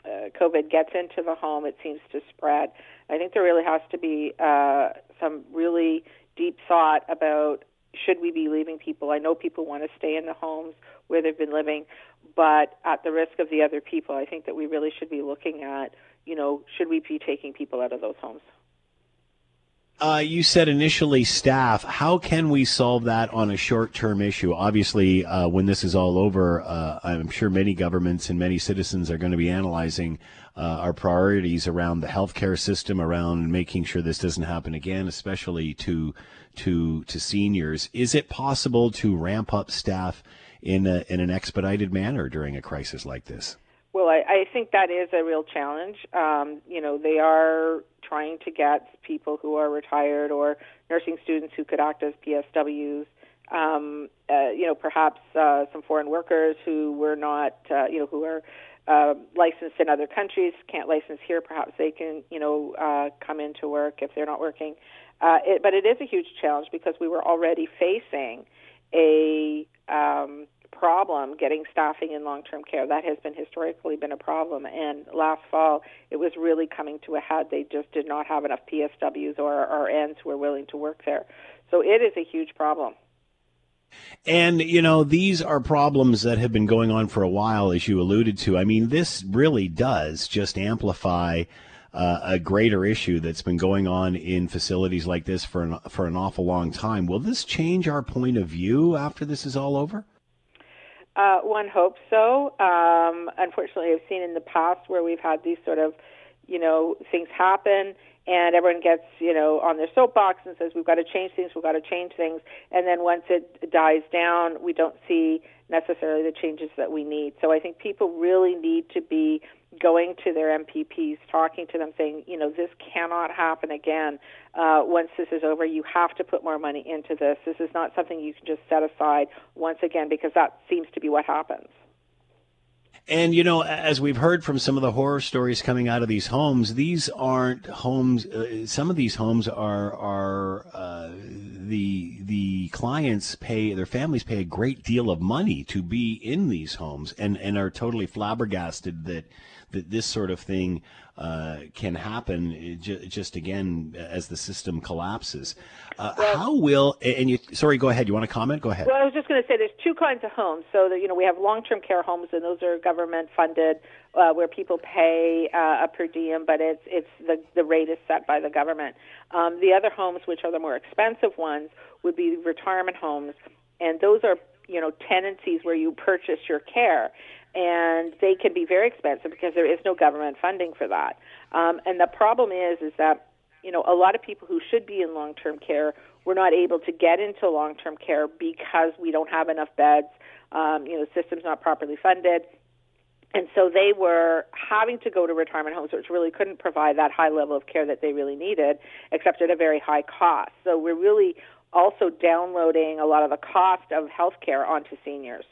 Speaker 7: uh, COVID gets into the home, it seems to spread. I think there really has to be uh, some really deep thought about should we be leaving people. I know people want to stay in the homes where they've been living, but at the risk of the other people, I think that we really should be looking at, you know, should we be taking people out of those homes?
Speaker 1: Uh, you said initially staff. How can we solve that on a short term issue? Obviously, uh, when this is all over, uh, I'm sure many governments and many citizens are going to be analyzing uh, our priorities around the healthcare system, around making sure this doesn't happen again, especially to to to seniors. Is it possible to ramp up staff in a, in an expedited manner during a crisis like this?
Speaker 7: Well, I, I think that is a real challenge. Um, you know, they are trying to get people who are retired or nursing students who could act as PSWs. Um, uh, you know, perhaps uh, some foreign workers who were not, uh, you know, who are uh, licensed in other countries can't license here. Perhaps they can, you know, uh, come into work if they're not working. Uh, it, but it is a huge challenge because we were already facing a um, problem getting staffing in long-term care. That has been historically been a problem, and last fall it was really coming to a head. They just did not have enough PSWs or RNs who were willing to work there. So it is a huge problem.
Speaker 1: And, you know, these are problems that have been going on for a while, as you alluded to. I mean, this really does just amplify uh, a greater issue that's been going on in facilities like this for an, for an awful long time. Will this change our point of view after this is all over?
Speaker 7: Uh, one hopes so. Um, unfortunately, I've seen in the past where we've had these sort of, you know, things happen and everyone gets, you know, on their soapbox and says we've got to change things, we've got to change things, and then once it dies down, we don't see necessarily the changes that we need. So I think people really need to be going to their MPPs, talking to them, saying, you know, this cannot happen again. Uh, once this is over, you have to put more money into this. This is not something you can just set aside once again because that seems to be what happens.
Speaker 1: And you know, as we've heard from some of the horror stories coming out of these homes, these aren't homes. Uh, some of these homes are are uh, the the clients pay their families pay a great deal of money to be in these homes, and and are totally flabbergasted that that this sort of thing uh, can happen just again as the system collapses. Uh, well, how will and you? Sorry, go ahead. You want to comment? Go ahead.
Speaker 7: Well, I was just going to say there's two kinds of homes. So that you know we have long-term care homes, and those are government funded, uh, where people pay uh, a per diem, but it's it's the the rate is set by the government. Um, the other homes, which are the more expensive ones, would be retirement homes, and those are you know tenancies where you purchase your care and they can be very expensive because there is no government funding for that. Um, and the problem is, is that you know a lot of people who should be in long-term care were not able to get into long-term care because we don't have enough beds. Um, you know, system's not properly funded. And so they were having to go to retirement homes, which really couldn't provide that high level of care that they really needed, except at a very high cost. So we're really also downloading a lot of the cost of health care onto seniors.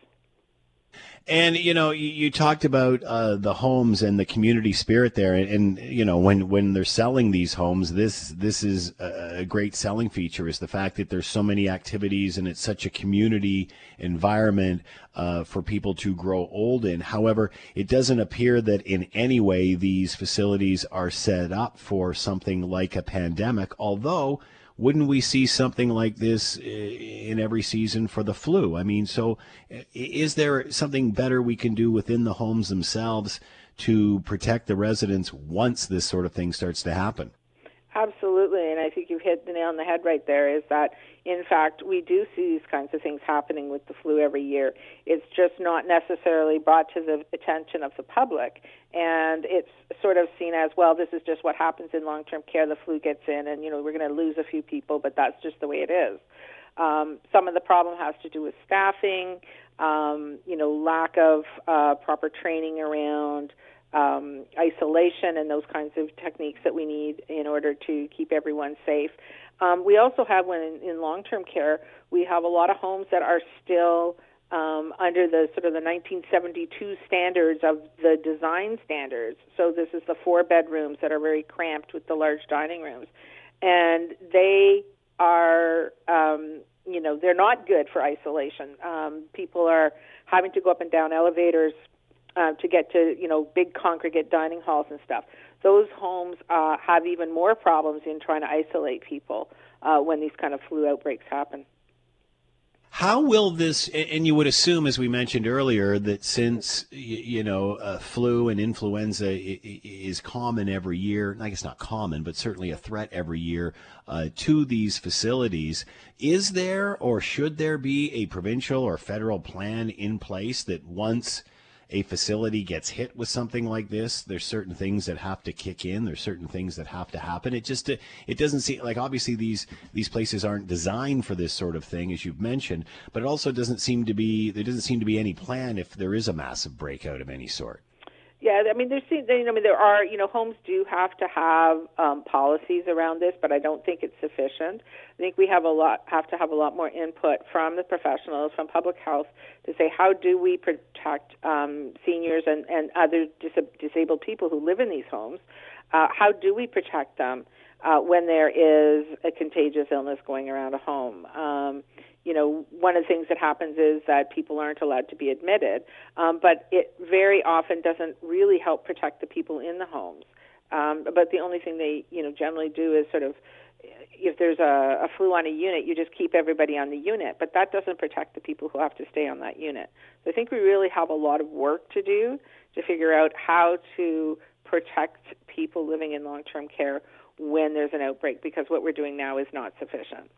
Speaker 1: And you know, you, you talked about uh, the homes and the community spirit there, and, and, you know, when when they're selling these homes, this this is a, a, great selling feature is the fact that there's so many activities and it's such a community environment uh, for people to grow old in. However, it doesn't appear that in any way these facilities are set up for something like a pandemic, although wouldn't we see something like this eh, in every season for the flu? I mean, so eh, is there something better we can do within the homes themselves to protect the residents once this sort of thing starts to happen?
Speaker 7: Absolutely, and I think you hit the nail on the head right there. Is that in fact we do see these kinds of things happening with the flu every year. It's just not necessarily brought to the attention of the public, and it's sort of seen as well. This is just what happens in long-term care. The flu gets in, and you know we're going to lose a few people, but that's just the way it is. Um, some of the problem has to do with staffing, um, you know, lack of uh, proper training around um, isolation and those kinds of techniques that we need in order to keep everyone safe. Um, we also have, when in, in long-term care, we have a lot of homes that are still um, under the sort of the 1972 standards of the design standards. So this is the four bedrooms that are very cramped with the large dining rooms, and they are, um, you know, they're not good for isolation. Um, people are having to go up and down elevators uh, to get to you know big congregate dining halls and stuff. Those homes uh, have even more problems in trying to isolate people uh, when these kind of flu outbreaks happen.
Speaker 1: How will this, and you would assume, as we mentioned earlier, that since, you know, uh, flu and influenza is common every year, I guess not common, but certainly a threat every year uh, to these facilities, is there or should there be a provincial or federal plan in place that once a facility gets hit with something like this, there's certain things that have to kick in. There's certain things that have to happen. It just it doesn't seem like obviously these these places aren't designed for this sort of thing, as you've mentioned. But it also doesn't seem to be there doesn't seem to be any plan if there is a massive breakout of any sort.
Speaker 7: Yeah, I mean, there's, you know, I mean, there are, you know, homes do have to have um, policies around this, but I don't think it's sufficient. I think we have a lot, have to have a lot more input from the professionals, from public health, to say how do we protect um, seniors and and other dis- disabled people who live in these homes. Uh, how do we protect them uh, when there is a contagious illness going around a home? Um, you know, one of the things that happens is that people aren't allowed to be admitted, um, but it very often doesn't really help protect the people in the homes. Um, but the only thing they, you know, generally do is sort of, if there's a, a flu on a unit, you just keep everybody on the unit, but that doesn't protect the people who have to stay on that unit. So I think we really have a lot of work to do to figure out how to protect people living in long-term care when there's an outbreak, because what we're doing now is not sufficient.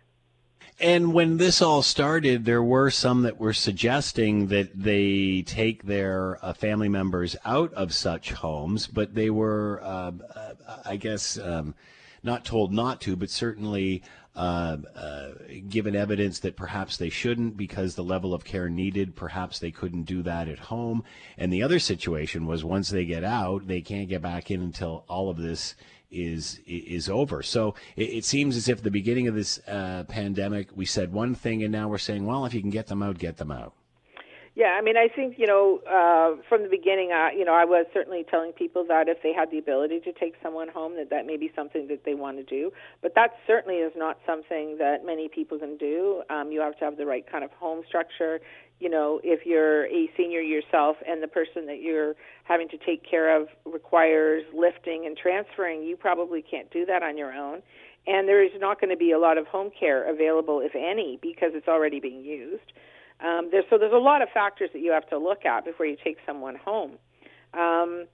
Speaker 1: And when this all started, there were some that were suggesting that they take their uh, family members out of such homes, but they were, uh, uh, I guess, um, not told not to, but certainly uh, uh, given evidence that perhaps they shouldn't because the level of care needed, perhaps they couldn't do that at home. And the other situation was once they get out, they can't get back in until all of this is is over. So it, it, seems as if the beginning of this uh, pandemic, we said one thing, and now we're saying, well, if you can get them out, get them out.
Speaker 7: Yeah, I mean, I think you know uh, from the beginning, uh, you know, I was certainly telling people that if they had the ability to take someone home, that that may be something that they want to do. But that certainly is not something that many people can do. Um, you have to have the right kind of home structure you know, if you're a senior yourself and the person that you're having to take care of requires lifting and transferring, you probably can't do that on your own. And there is not going to be a lot of home care available, if any, because it's already being used. Um, there's, so there's a lot of factors that you have to look at before you take someone home. Um,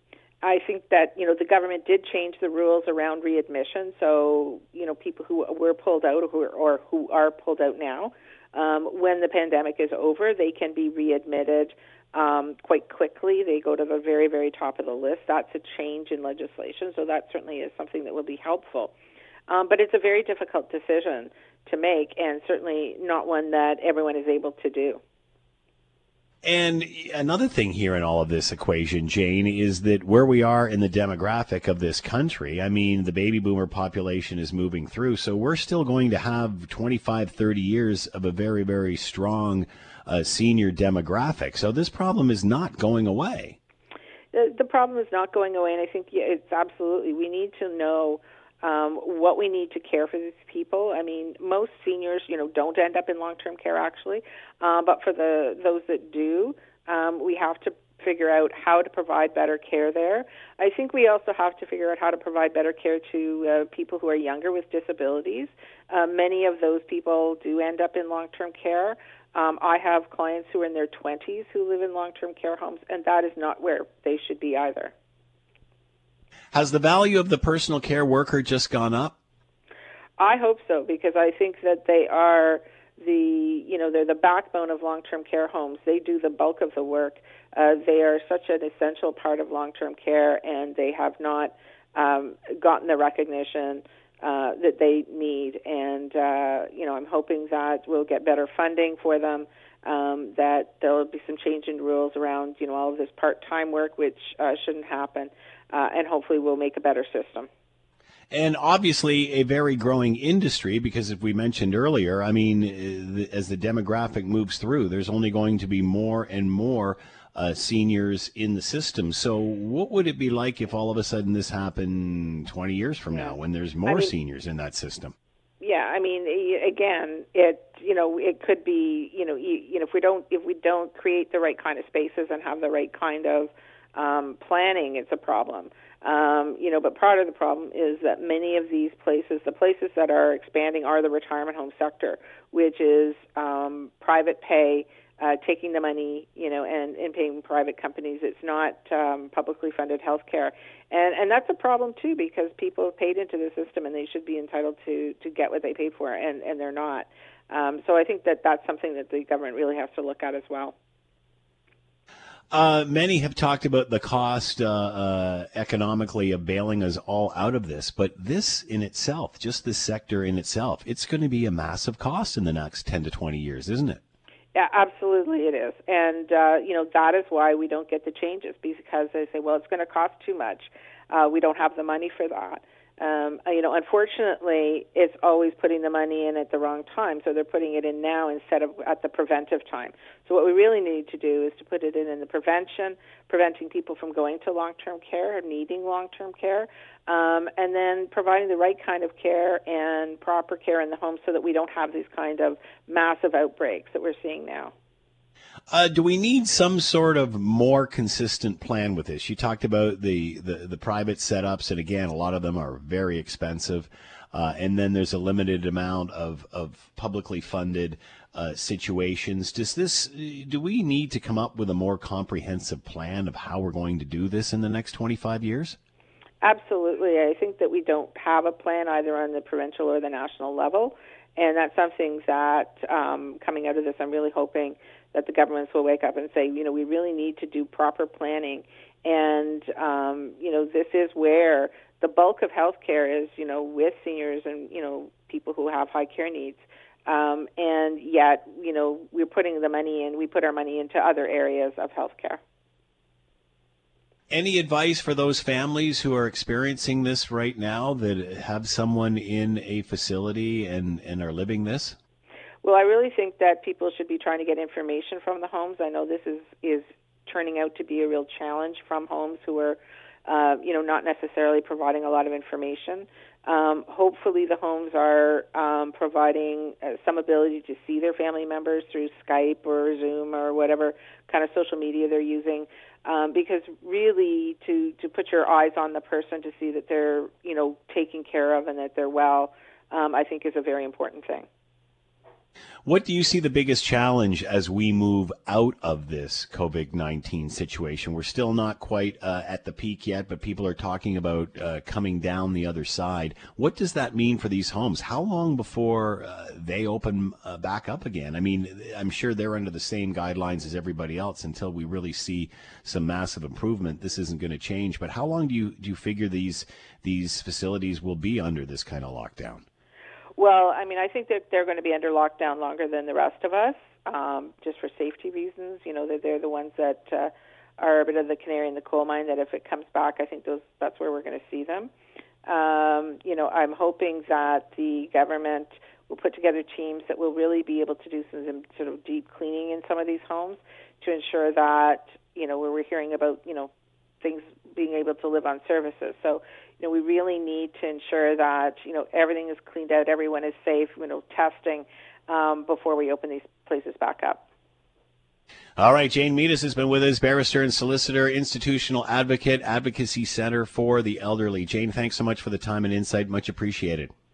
Speaker 7: I think that you know the government did change the rules around readmission, so you know people who were pulled out or who are, or who are pulled out now um, when the pandemic is over, they can be readmitted um, quite quickly. They go to the very, very top of the list. That's a change in legislation, so that certainly is something that will be helpful. Um, but it's a very difficult decision to make, and certainly not one that everyone is able to do.
Speaker 1: And another thing here in all of this equation, Jane, is that where we are in the demographic of this country, I mean, the baby boomer population is moving through. So we're still going to have 25, 30 years of a very, very strong uh, senior demographic. So this problem is not going away.
Speaker 7: The, the problem is not going away, and I think yeah, it's absolutely we need to know um, what we need to care for these people. I mean, most seniors, you know, don't end up in long-term care actually, uh, but for the those that do, um, we have to figure out how to provide better care there. I think we also have to figure out how to provide better care to uh, people who are younger with disabilities. Uh, many of those people do end up in long-term care. Um, I have clients who are in their 20s who live in long-term care homes, and that is not where they should be either.
Speaker 1: Has the value of the personal care worker just gone up?
Speaker 7: I hope so because I think that they are the you know they're the backbone of long-term care homes. They do the bulk of the work. Uh, they are such an essential part of long-term care, and they have not um, gotten the recognition uh, that they need. And uh, you know, I'm hoping that we'll get better funding for them. Um, that there'll be some change in rules around you know all of this part-time work, which uh, shouldn't happen uh, and hopefully we'll make a better system.
Speaker 1: And obviously, a very growing industry because, as we mentioned earlier, I mean, uh, as the demographic moves through, there's only going to be more and more uh, seniors in the system. So, what would it be like if all of a sudden this happened 20 years from now when there's more I mean, seniors in that system?
Speaker 7: Yeah, I mean, again, it you know it could be you know you, you know if we don't if we don't create the right kind of spaces and have the right kind of um, planning is a problem. Um, you know, but part of the problem is that many of these places, the places that are expanding, are the retirement home sector, which is um, private pay, uh, taking the money, you know, and, and paying private companies. It's not um, publicly funded health care, and and that's a problem too because people have paid into the system and they should be entitled to to get what they paid for, and and they're not. Um, so I think that that's something that the government really has to look at as well.
Speaker 1: Uh, many have talked about the cost uh, uh, economically of bailing us all out of this, but this in itself, just this sector in itself, it's going to be a massive cost in the next 10 to 20 years, isn't it?
Speaker 7: Yeah, absolutely it is. And, uh, you know, that is why we don't get the changes because they say, well, it's going to cost too much. Uh, we don't have the money for that. Um, you know, unfortunately, it's always putting the money in at the wrong time. So they're putting it in now instead of at the preventive time. So what we really need to do is to put it in in the prevention, preventing people from going to long-term care or needing long-term care, um, and then providing the right kind of care and proper care in the home so that we don't have these kind of massive outbreaks that we're seeing now.
Speaker 1: Uh, do we need some sort of more consistent plan with this? You talked about the, the, the private setups, and again, a lot of them are very expensive. Uh, and then there's a limited amount of, of publicly funded uh, situations. Does this? Do we need to come up with a more comprehensive plan of how we're going to do this in the next 25 years?
Speaker 7: Absolutely. I think that we don't have a plan either on the provincial or the national level, and that's something that um, coming out of this, I'm really hoping that the governments will wake up and say, you know, we really need to do proper planning. And, um, you know, this is where the bulk of healthcare is, you know, with seniors and, you know, people who have high care needs. Um, and yet, you know, we're putting the money in, we put our money into other areas of healthcare.
Speaker 1: Any advice for those families who are experiencing this right now that have someone in a facility and, and are living this?
Speaker 7: Well, I really think that people should be trying to get information from the homes. I know this is is turning out to be a real challenge from homes who are, uh, you know, not necessarily providing a lot of information. Um, hopefully, the homes are um, providing uh, some ability to see their family members through Skype or Zoom or whatever kind of social media they're using. Um, because really, to to put your eyes on the person to see that they're, you know, taken care of and that they're well, um, I think is a very important thing.
Speaker 1: What do you see the biggest challenge as we move out of this COVID 19 situation? We're still not quite uh, at the peak yet, but people are talking about uh, coming down the other side. What does that mean for these homes? How long before uh, they open uh, back up again? I mean, I'm sure they're under the same guidelines as everybody else until we really see some massive improvement. This isn't going to change. But how long do you, do you figure these, these facilities will be under this kind of lockdown?
Speaker 7: Well, I mean, I think that they're going to be under lockdown longer than the rest of us, um, just for safety reasons. You know, that they're the ones that uh, are a bit of the canary in the coal mine. That if it comes back, I think those that's where we're going to see them. Um, you know, I'm hoping that the government We'll put together teams that will really be able to do some sort of deep cleaning in some of these homes to ensure that you know where we're hearing about you know things being able to live on services. So you know we really need to ensure that you know everything is cleaned out, everyone is safe. You know testing um, before we open these places back up.
Speaker 1: All right, Jane Meadus has been with us, barrister and solicitor, institutional advocate, Advocacy Center for the Elderly. Jane, thanks so much for the time and insight. Much appreciated.